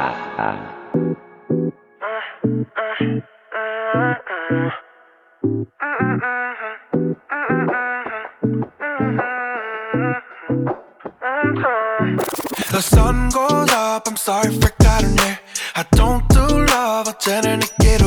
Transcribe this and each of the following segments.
The sun goes up, I'm sorry for cutting it. I don't do love, I didn't get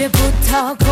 解不透。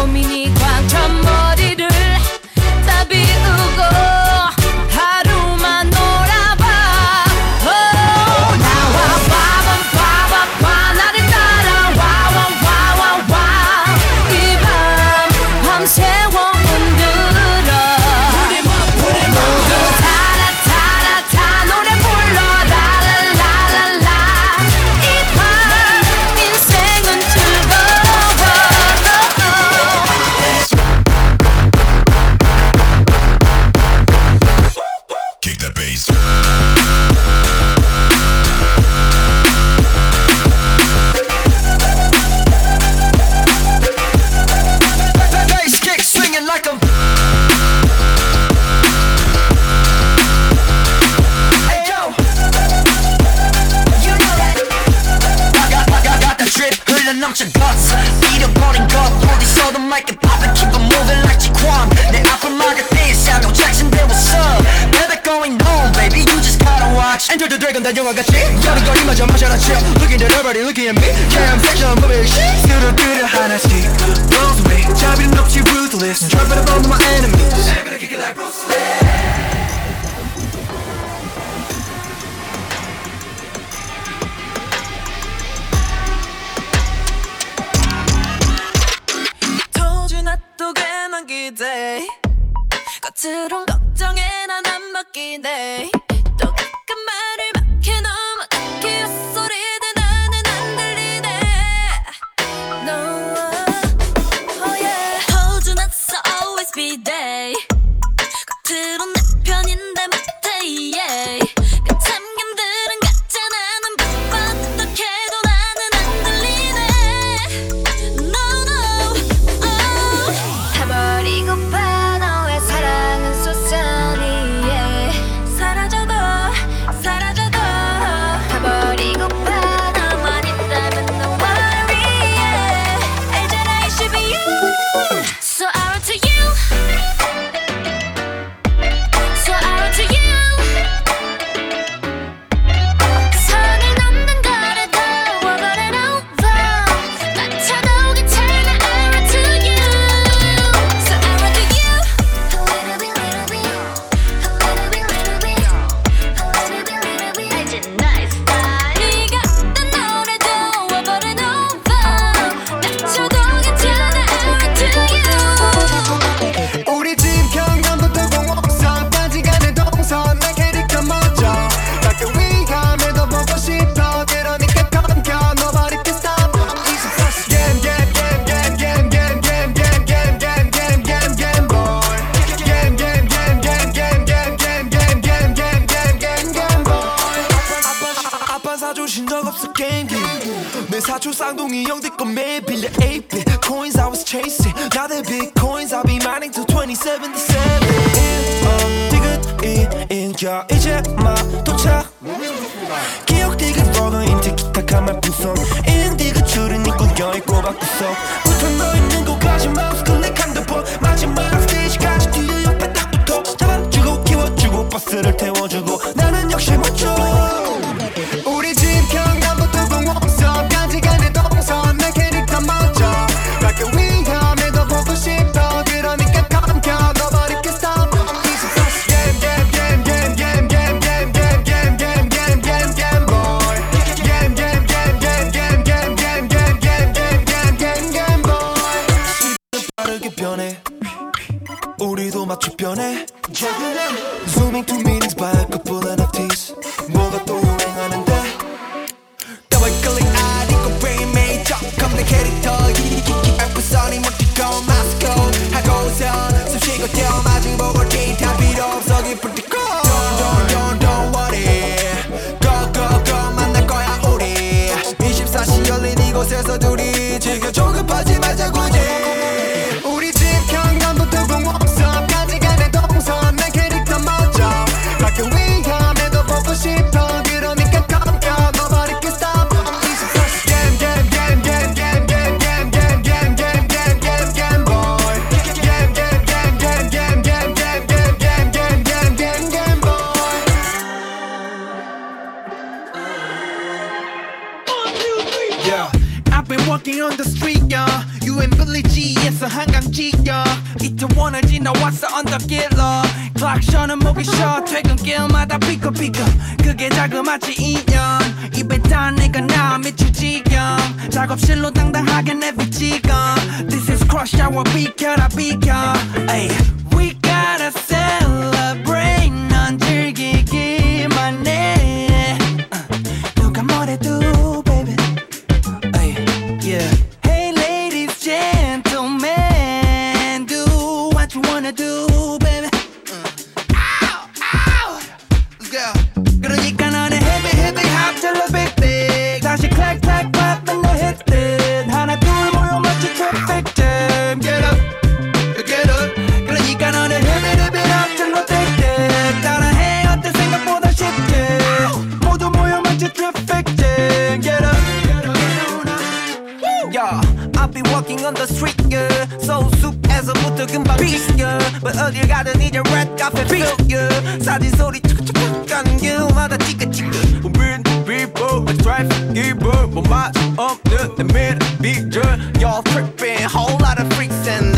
up. Yeah, I've been walking on the street, yeah. So soup as a 것도 금방 비겨 But 어딜 가든 이제 red carpet feel you 사진 소리 촉촉촉 가는 길마다 찌끄찌끄 우린 people I drive giver 뭐맛 없는 내 미래 비전 Y'all tripping whole lot of freaks and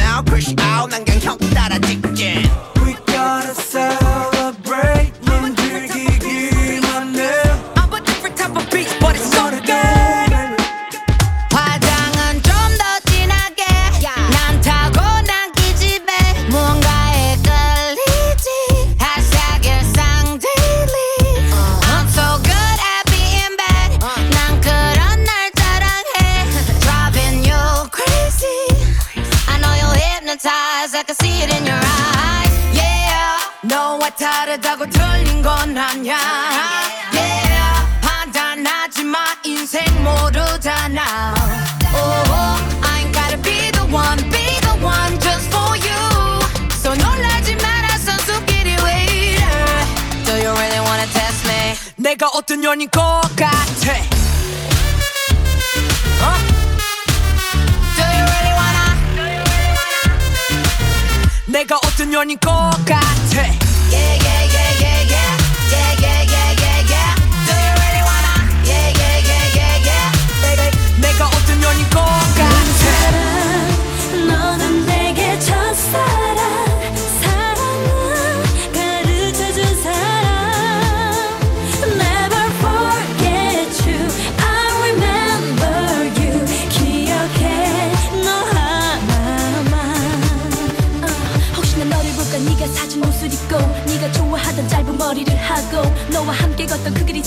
어떤 년인 것 같아 어? Do you really wanna? 내가 어떤 년인 것 같아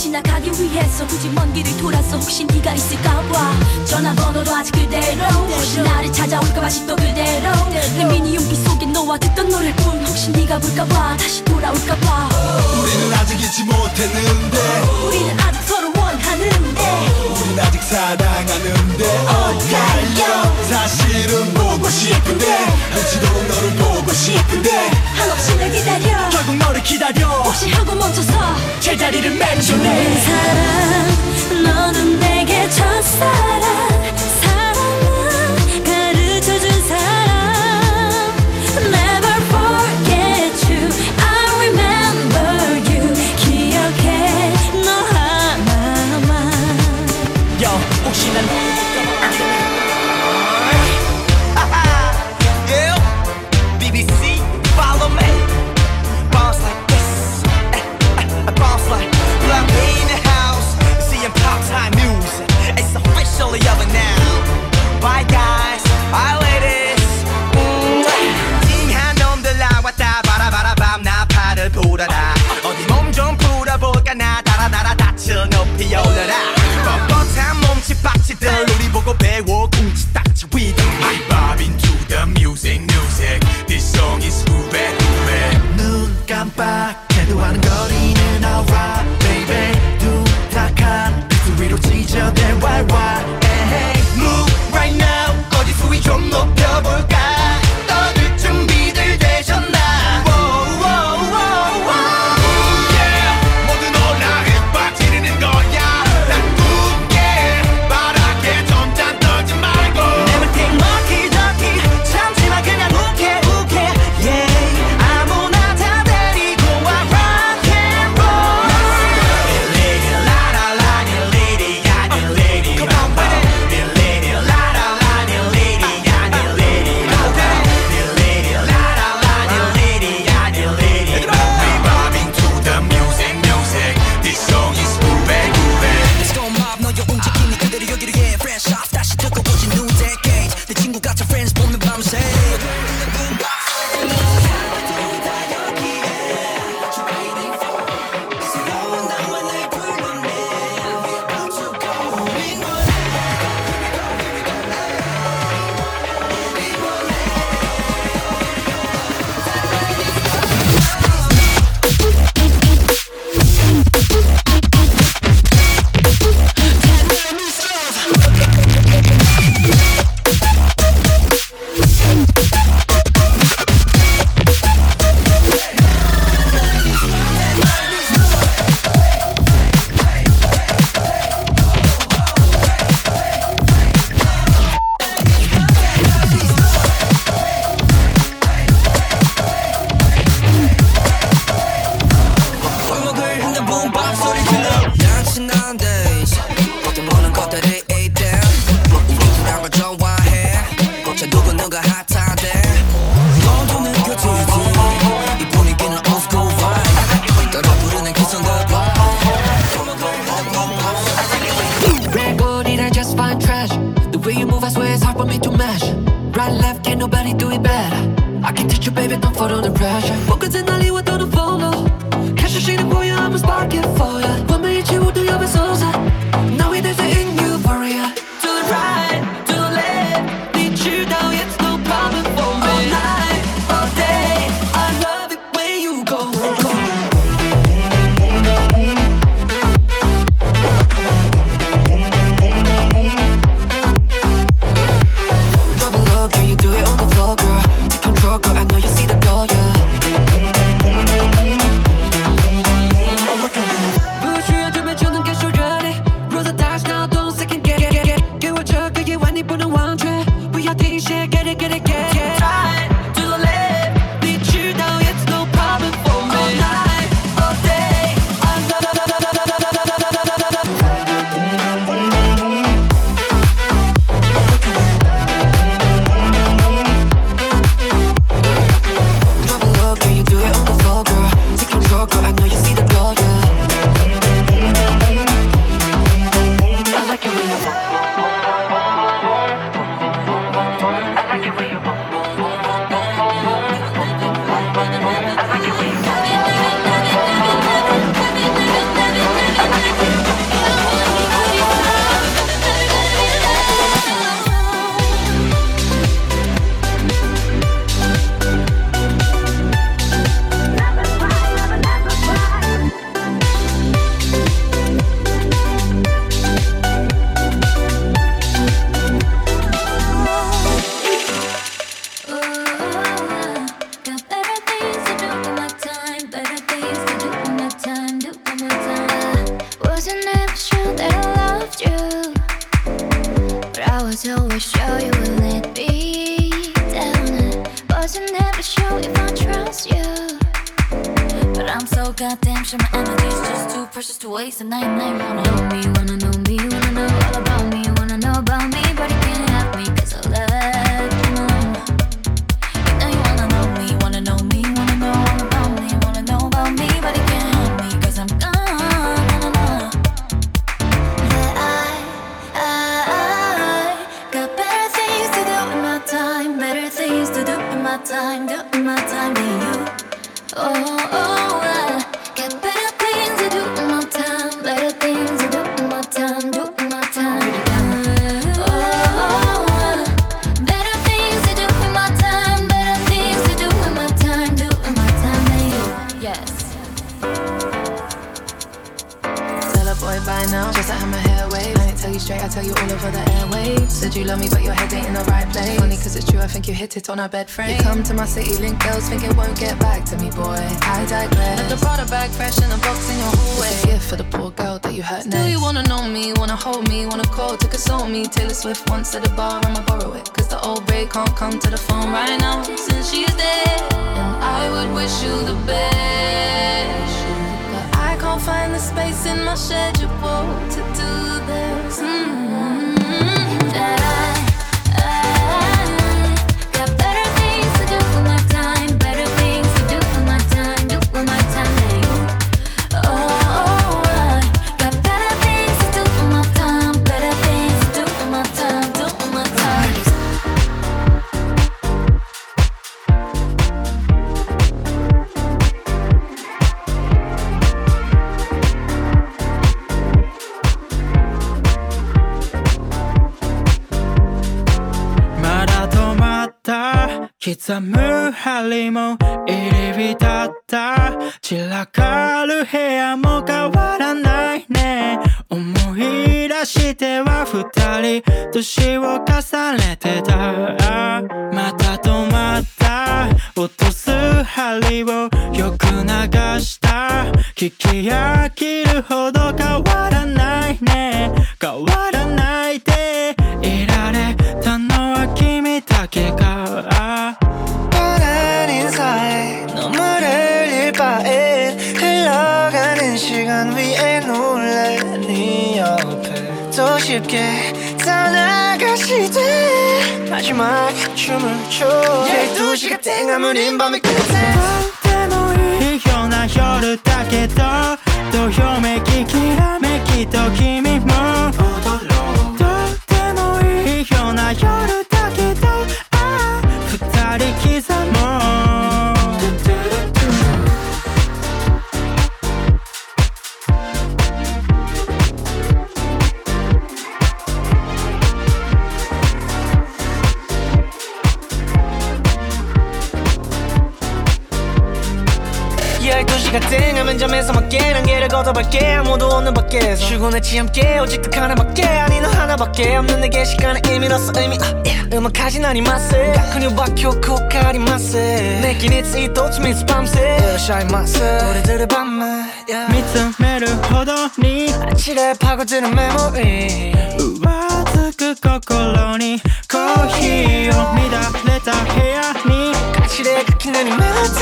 지나가기 위해서 굳이 먼 길을 돌아서 혹시 네가 있을까봐. 전화번호도 아직 그대로. 혹시 나를 찾아올까봐 아직도 그대로. 내 미니 용기 속에 너와 듣던 노래뿐 혹시 네가 볼까봐 다시 돌아올까봐. 우리는 아직 잊지 못했는데. 우리는 아직 서로 원하는데. 우린 아직 사랑 기다려. 혹시 하고 멈춰서 제자리를 맹존해 사랑 너는 내게 첫사랑 our bed frame. You come to my city, link girls, think it won't get back to me, boy. I digress. Left the Prada bag fresh in a box in your hallway. It's a gift for the poor girl that you hurt next. Do you wanna know me, wanna hold me, wanna call to console me? Taylor Swift once at a bar, I'ma borrow it. Cause the old break can't come to the phone right now since she's dead. And I would wish you the best. But I can't find the space in my schedule to do this. Mm-hmm. 刻む針も入り浸った散らかる部屋も変わらないね。思い出しては二人年を重ねてた。また止まった。落とす針をよく流した。聞き飽きるほど変わらない 마지막 춤을 춰. 예두시가 땡하면인밤의ひょなひょるだけとどひょめききらめきと君も 가땡하면점에서 맞게 난길를걷어밖게아무도 없는 밖에서 출근했지 함께 오직 딱 하나밖에아니너하나밖에 없는 내게 시간의 의미로서 의미 uh, yeah. 음악하진 아니마세 그녀밖에 코카리마세 내긴 it's 치미스 밤새 으샤이마세 우리들의 밤에미츠매를호더니 아치레 파고드는 메모리 우와 뜨그 거꾸로 니コーヒーを乱れた部屋にかしれかきなにまず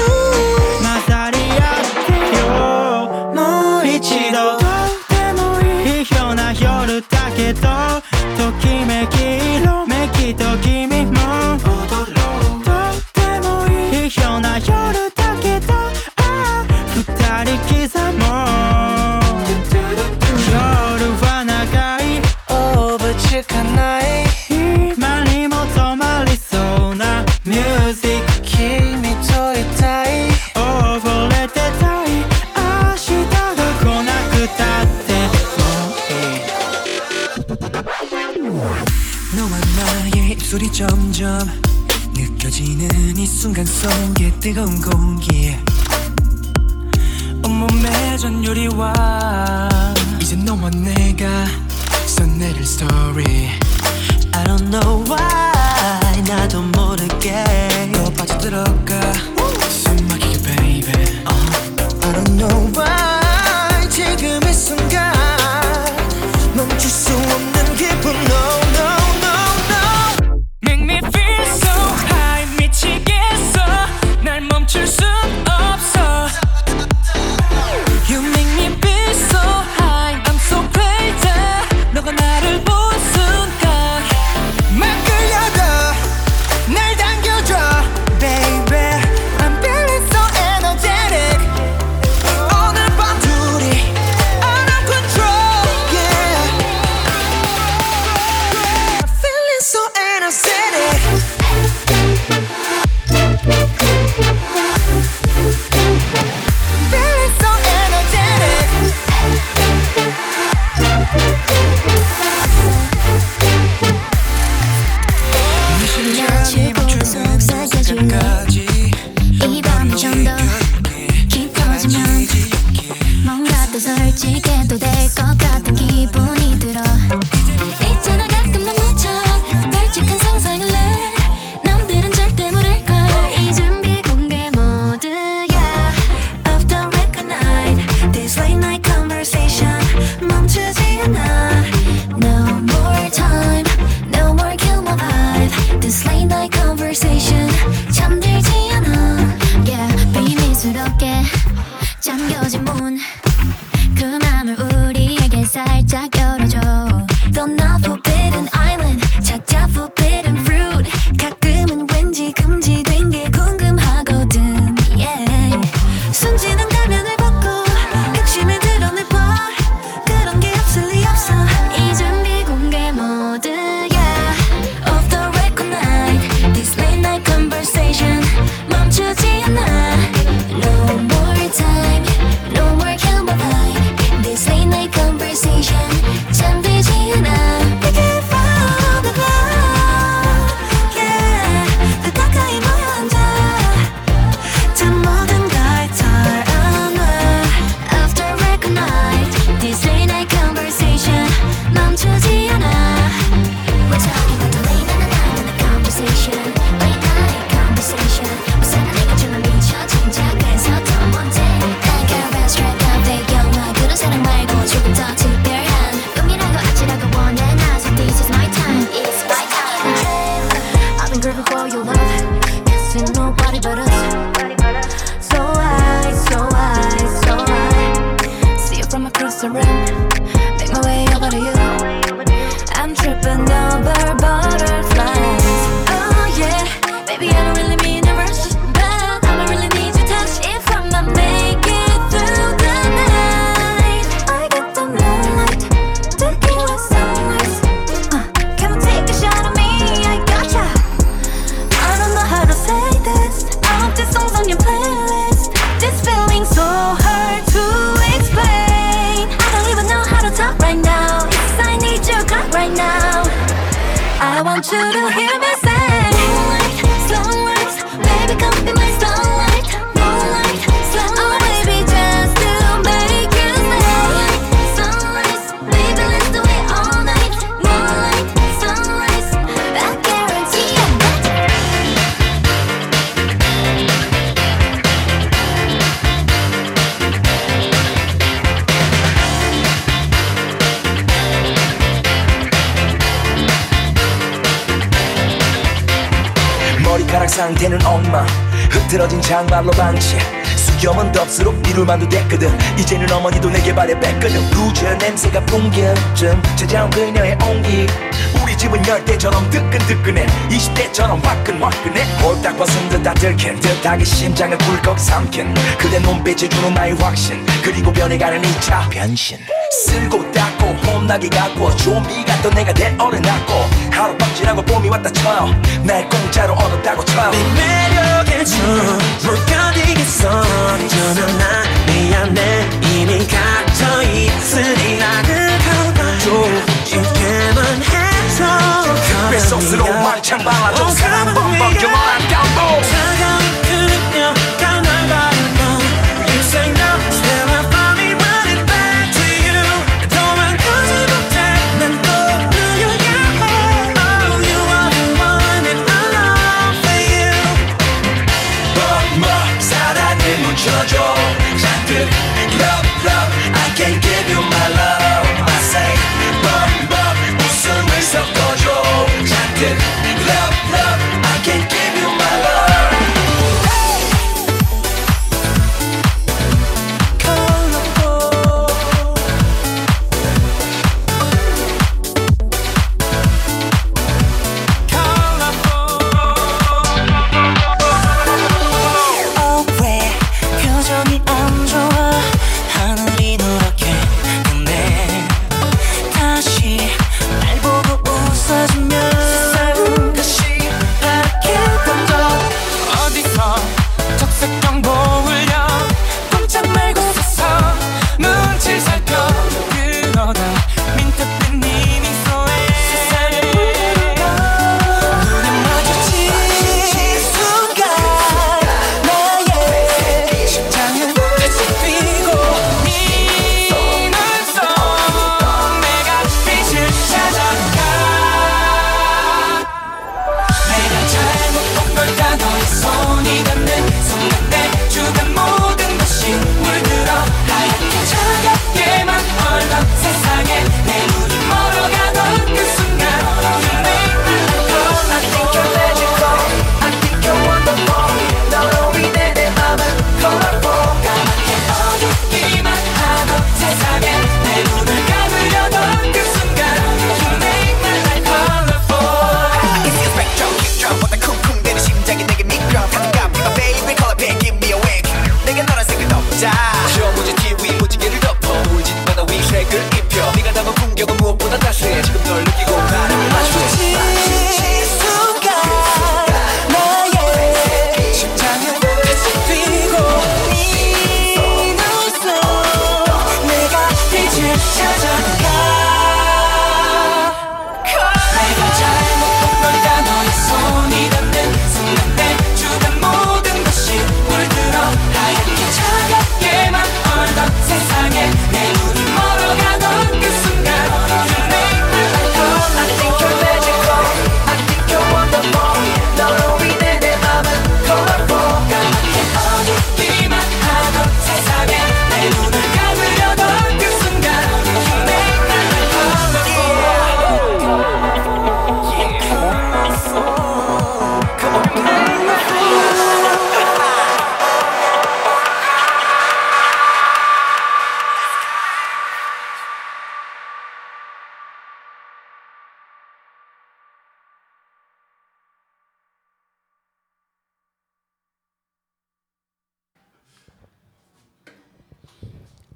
混ざり合っもう一度いい。な夜だけどときめき色めきとき 점점 느껴지는 이 순간 속에 뜨거운 공기. 온몸에 전율이와. 이제 너와 내가 써내릴 스토리 I don't know why. 나도 모르게. 더 빠져들어가. 有我 말로 방치. 수염은 덥수룩 미룰만도 됐거든. 이제는 어머니도 내게 발에 뺐거든. 루저 냄새가 풍길 쯤 찾아온 그녀의 온기. 우리 집은 열대처럼 뜨끈뜨끈해. 20대처럼 화끈화끈해. 홀딱 벗은 듯 다 들킨 듯하게 심장을 꿀꺽 삼킨 그대 눈빛이 주는 나의 확신. 그리고 변해가는 이차 변신 쓸고 닦고 폼나게 갖고 좀비 같던 내가 되살려놨고 하룻밤 지나고 봄이 왔다 쳐요. 날 공짜로 얻었다고 쳐요. 매력에 좀못 견디겠어. 어쩌면 나 미안해. 이미 갇혀 있으니 나를 가봐줘 쉽게만 해줘 뱃속으로 왕창 발라줘. 사랑 뻥뻥 영원한 감동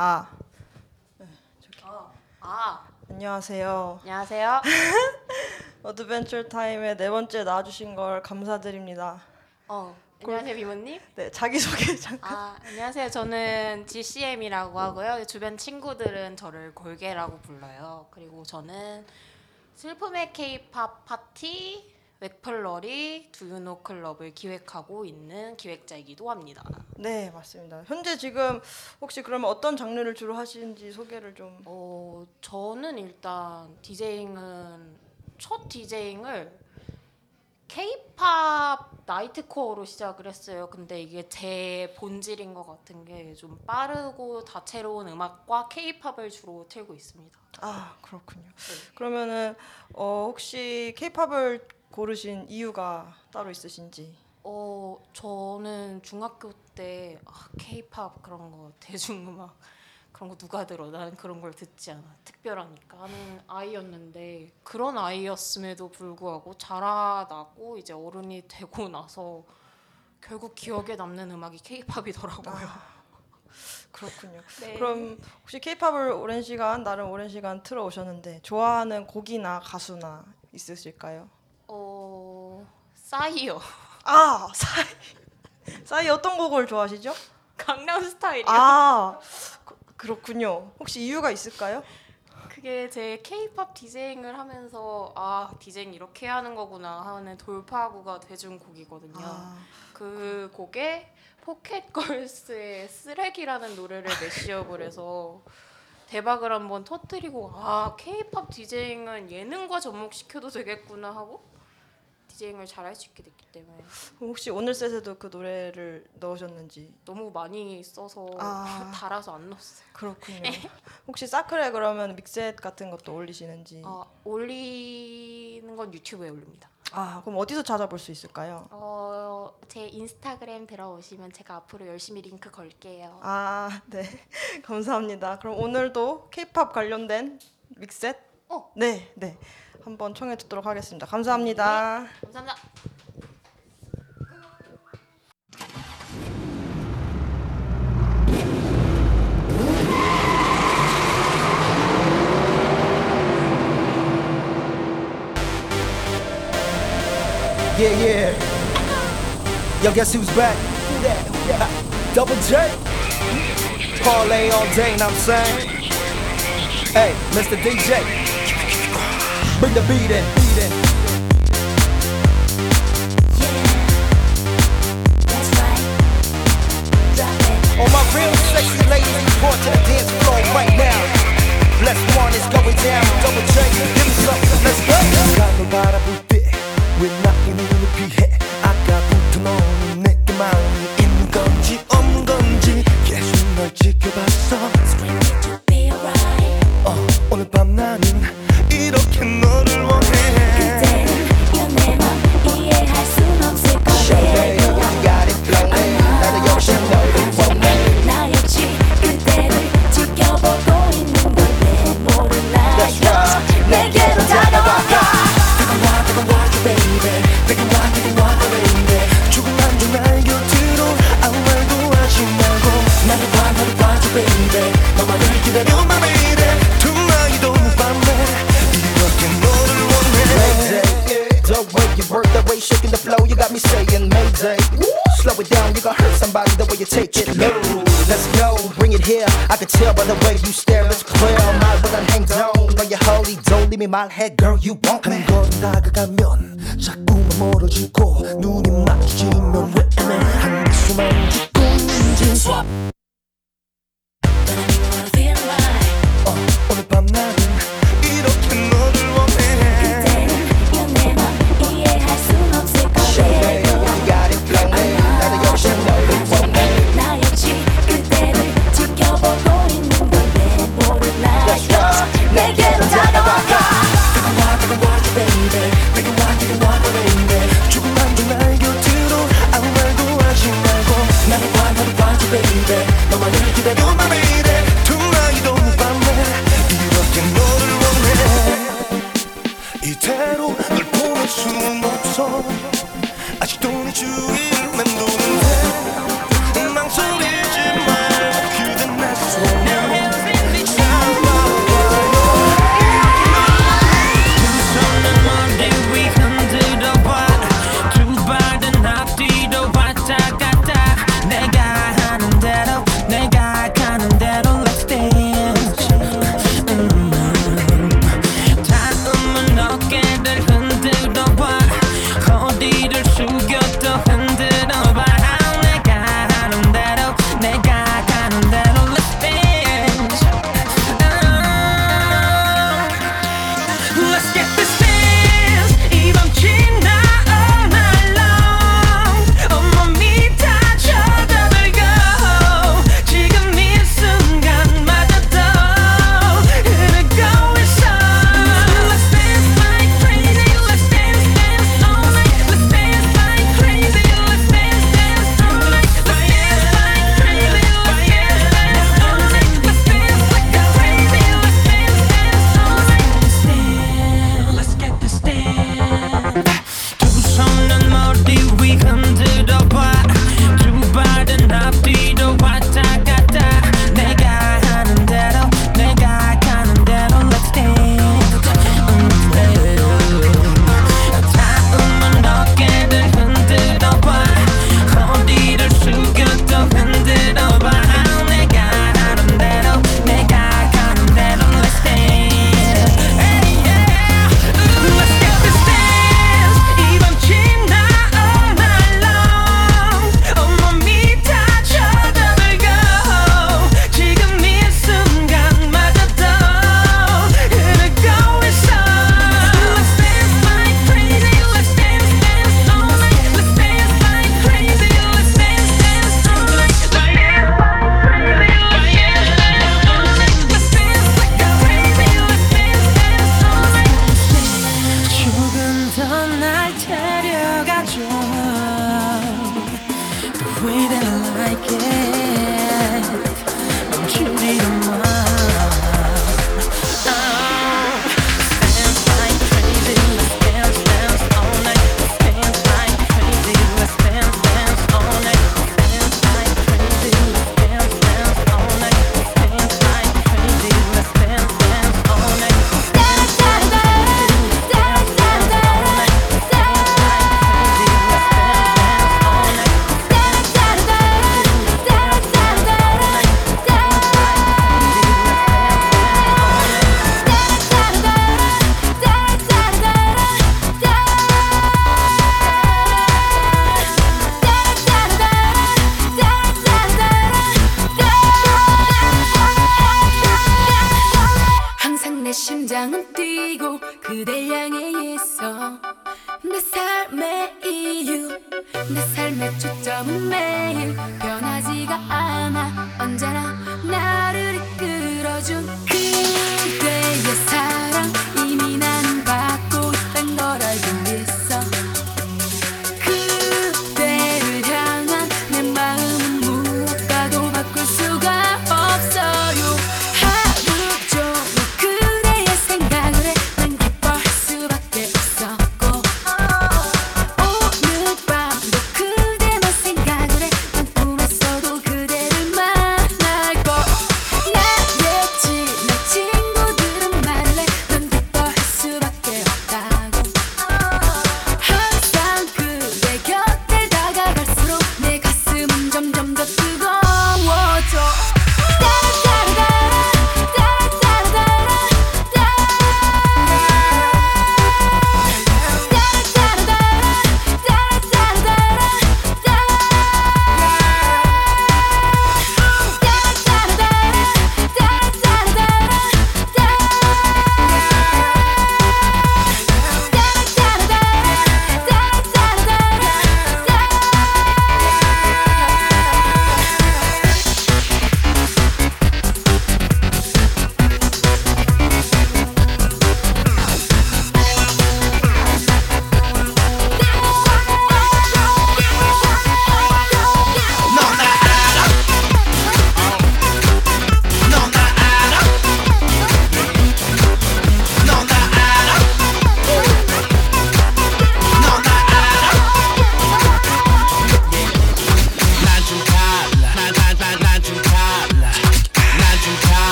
아, 아, 안녕하세요. 안녕하세요. 어드벤처 타임에 네 번째 나와주신 걸 감사드립니다. 어, 안녕하세요, 비모님. 네, 자기 소개 잠깐. 아, 안녕하세요. 저는 GCM이라고 하고요. 주변 친구들은 저를 골개라고 불러요. 그리고 저는 슬픔의 K-pop 파티 웹플러리 Do You Know 클럽을 기획하고 있는 기획자이기도 합니다. 네, 맞습니다. 현재 지금 혹시 그러면 어떤 장르를 주로 하시는지 소개를 좀. 어, 저는 일단 디제잉은 첫 디제잉을 K-팝 나이트코어로 시작을 했어요. 근데 이게 제 본질인 것 같은 게 좀 빠르고 다채로운 음악과 K-팝을 주로 틀고 있습니다. 아, 그렇군요. 그러면은 어, 혹시 K-팝을 고르신 이유가 따로 있으신지? 어 저는 중학교 때 K-팝 그런 거 대중음악 그런 거 누가 들어? 나는 그런 걸 듣지 않아. 특별하니까 하는 아이였는데 그런 아이였음에도 불구하고 자라나고 이제 어른이 되고 나서 결국 기억에 남는 음악이 K-팝이더라고요. 그렇군요. 네. 그럼 혹시 케이팝을 오랜 시간 나름 오랜 시간 틀어 오셨는데 좋아하는 곡이나 가수나 있으실까요? 어 싸이요. 아 싸이 싸이 어떤 곡을 좋아하시죠? 강남스타일이요. 아 그, 그렇군요. 혹시 이유가 있을까요? 그게 제 K-팝 디제잉을 하면서 아 디제잉 이렇게 하는 거구나 하는 돌파구가 돼준 곡이거든요. 아, 그 곡에 포켓걸스의 쓰레기라는 노래를 매시업을 해서 대박을 한번 터뜨리고 아 K-팝 디제잉은 예능과 접목시켜도 되겠구나 하고 디제잉을 잘할 수 있게 됐기 때문에 혹시 오늘 셋에도 그 노래를 넣으셨는지 너무 많이 써서 아. 달아서 안 넣었어요. 그렇군요. 혹시 사클에 그러면 믹셋 같은 것도 올리시는지? 아, 올리는 건 유튜브에 올립니다. 아 그럼 어디서 찾아볼 수 있을까요? 어, 제 인스타그램 들어오시면 제가 앞으로 열심히 링크 걸게요. 아, 네. 감사합니다. 그럼 오늘도 K-팝 관련된 믹셋? 어. 네, 네. 한번 청해 듣도록 하겠습니다. 감사합니다. 감사합니다. Yeah, yeah. Yo, guess who's back? Who that? Who that? Double J. Parlay all day, and I'm saying. Hey, Mr. DJ. Bring the beat in. Beat in. That's right. Drop it. All my real sexy ladies, report to the dance floor right now. Bless one is going down. Double J, give me something. Let's go.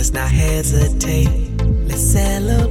Let's not hesitate. Let's celebrate.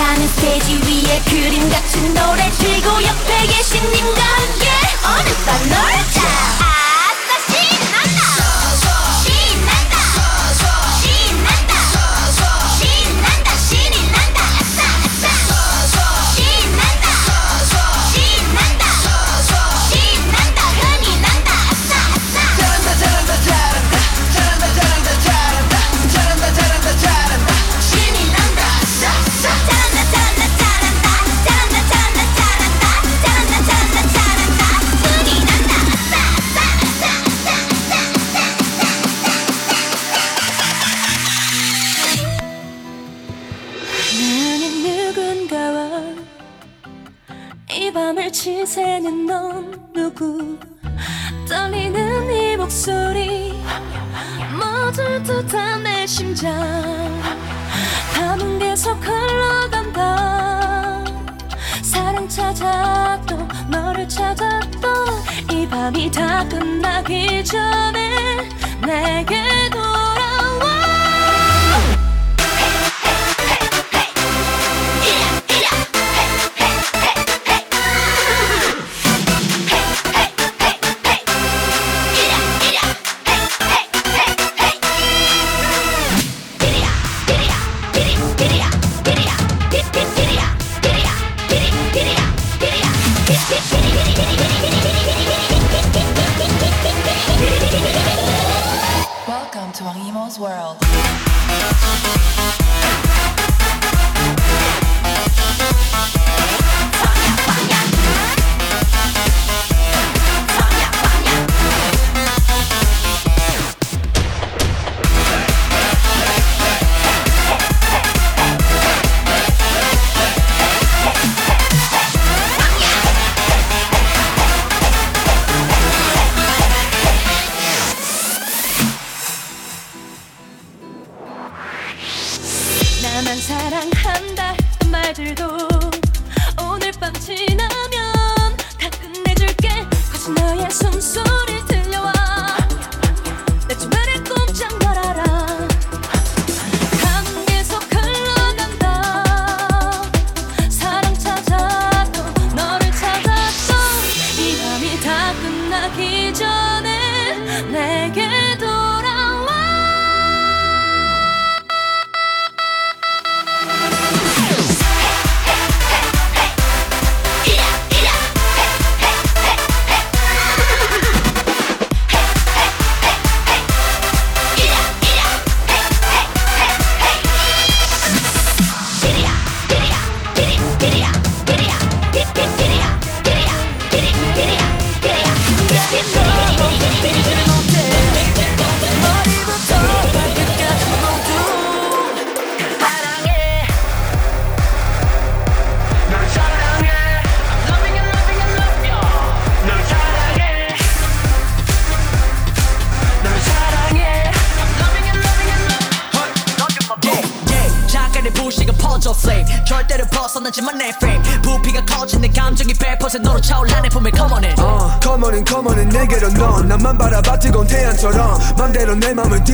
하는 스테이지 위에 그림 같은 노래 들고 옆에 계신 님과 함께 어느 밤 놀자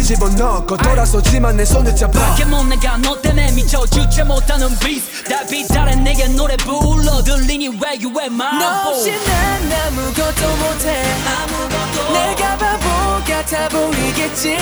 집어넣고 돌아서지만 내 손을 잡아. 밖에 못 내가 너 때문에 미쳐 주체 못하는 비스 달빛 달엔 내게 노래 불러 들리니 왜 you and my 너 없이 난 아무것도 못해. 아무것도. 내가 바보 같아 보이겠지.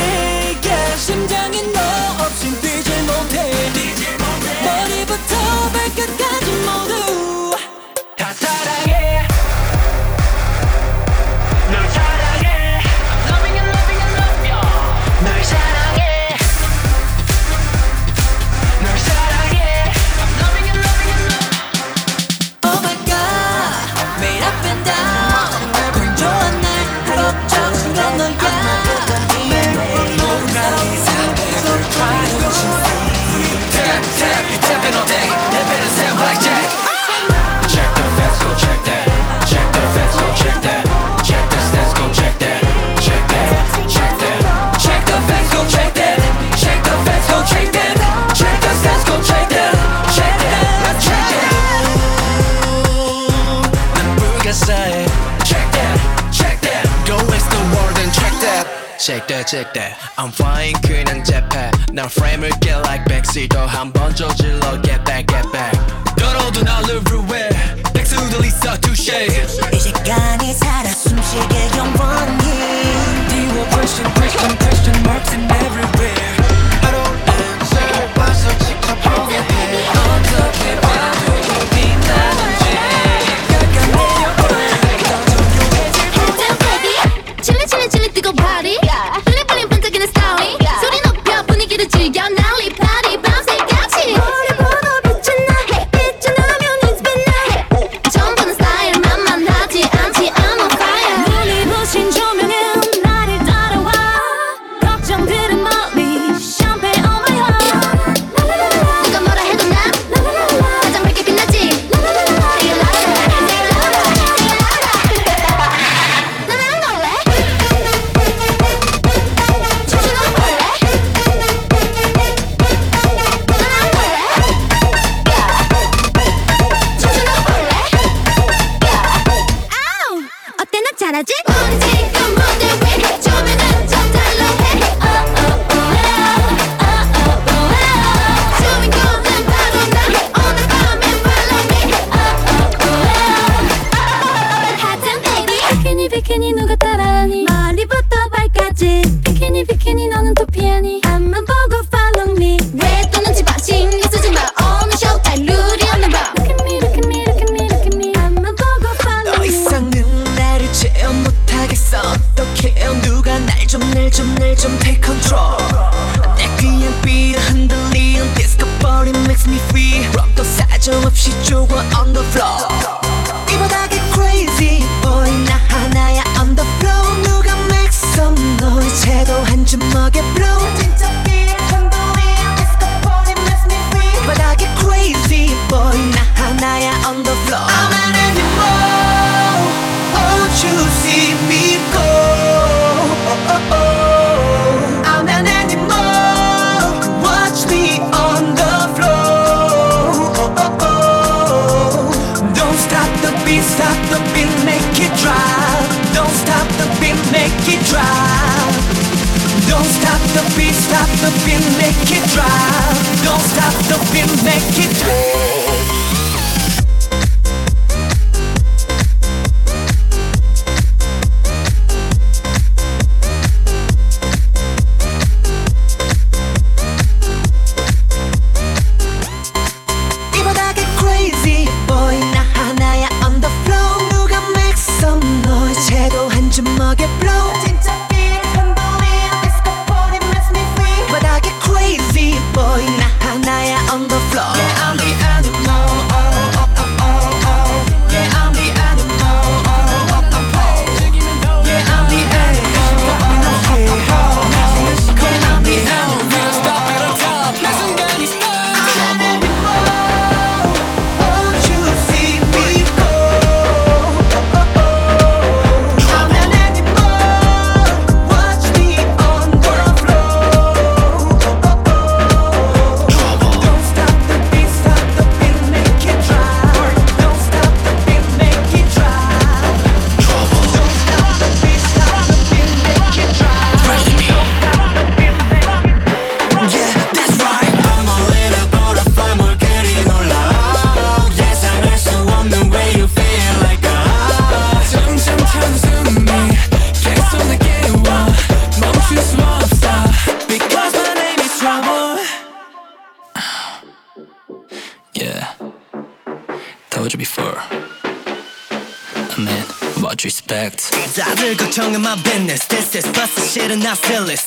check that. not zealous.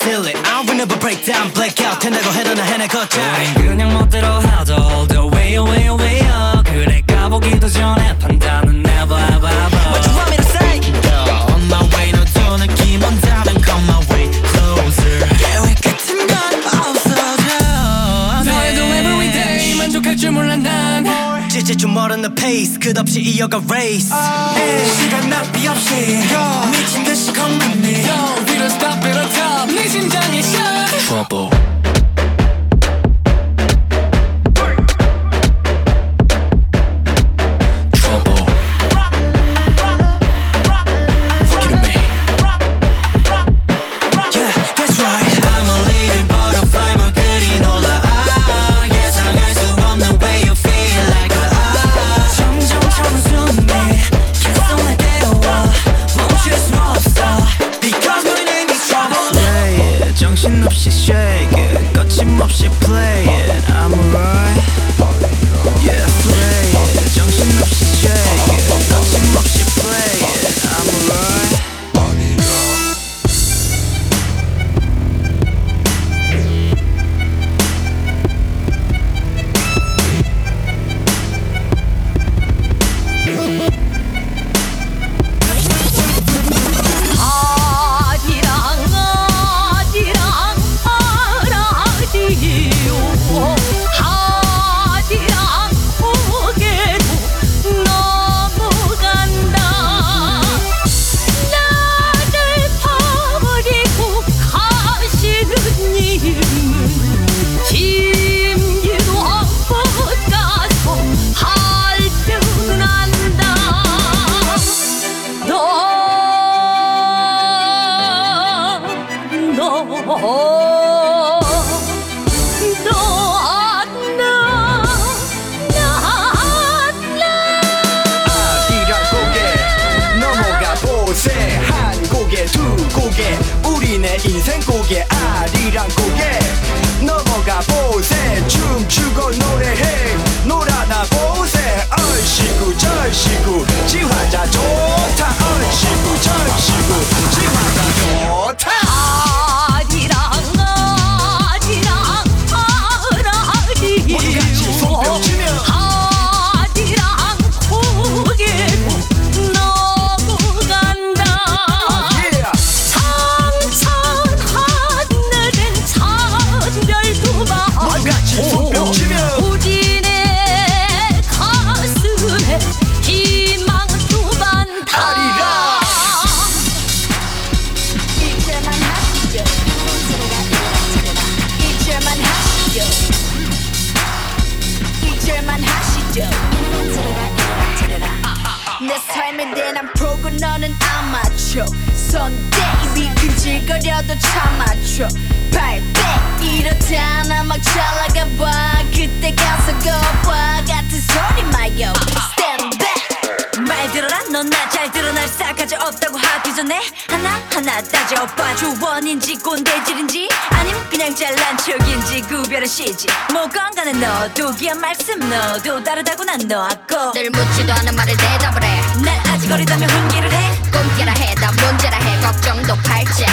싸가지 없다고 하기 전에 하나하나 따져봐줘 원인지 꼰대질인지 아님 그냥 잘난 척인지 구별은 시지. 뭐건 간에 너도 귀한 말씀 너도 다르다고 난 너하고. 늘 묻지도 않은 말을 대답을 해날 아직 어리다며 훈계를 해. 꿈깨라 해나 문제라 해. 걱정도 팔자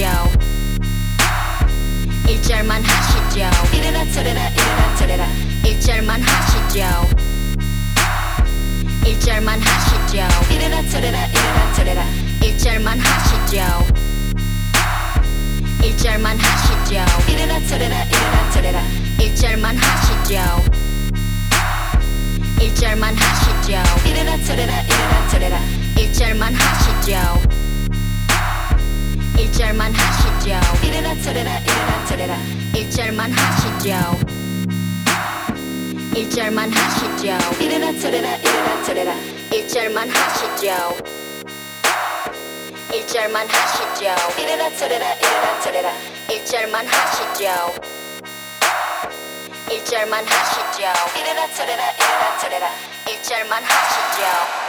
하시죠. 일절만 하시죠. 이래라 저래라 이래라 저래라. 일절만 하시죠. 일절만 하시죠. 이래라 저래라 이래라 저래라. 일절만 하시죠. 일절만 하시죠. 이래라 저래라 이래라 저래라. 일절만 하시죠. 일절만 하시죠. 이래라 저래라 이래라 저래라. 일절만 하시죠. 1절만 하시죠. 이래라 저래라 이래라 저래라. 1절만 하시죠. 1절만 하시죠. 이래라 저래라 이래라 저래라. 1절만 하시죠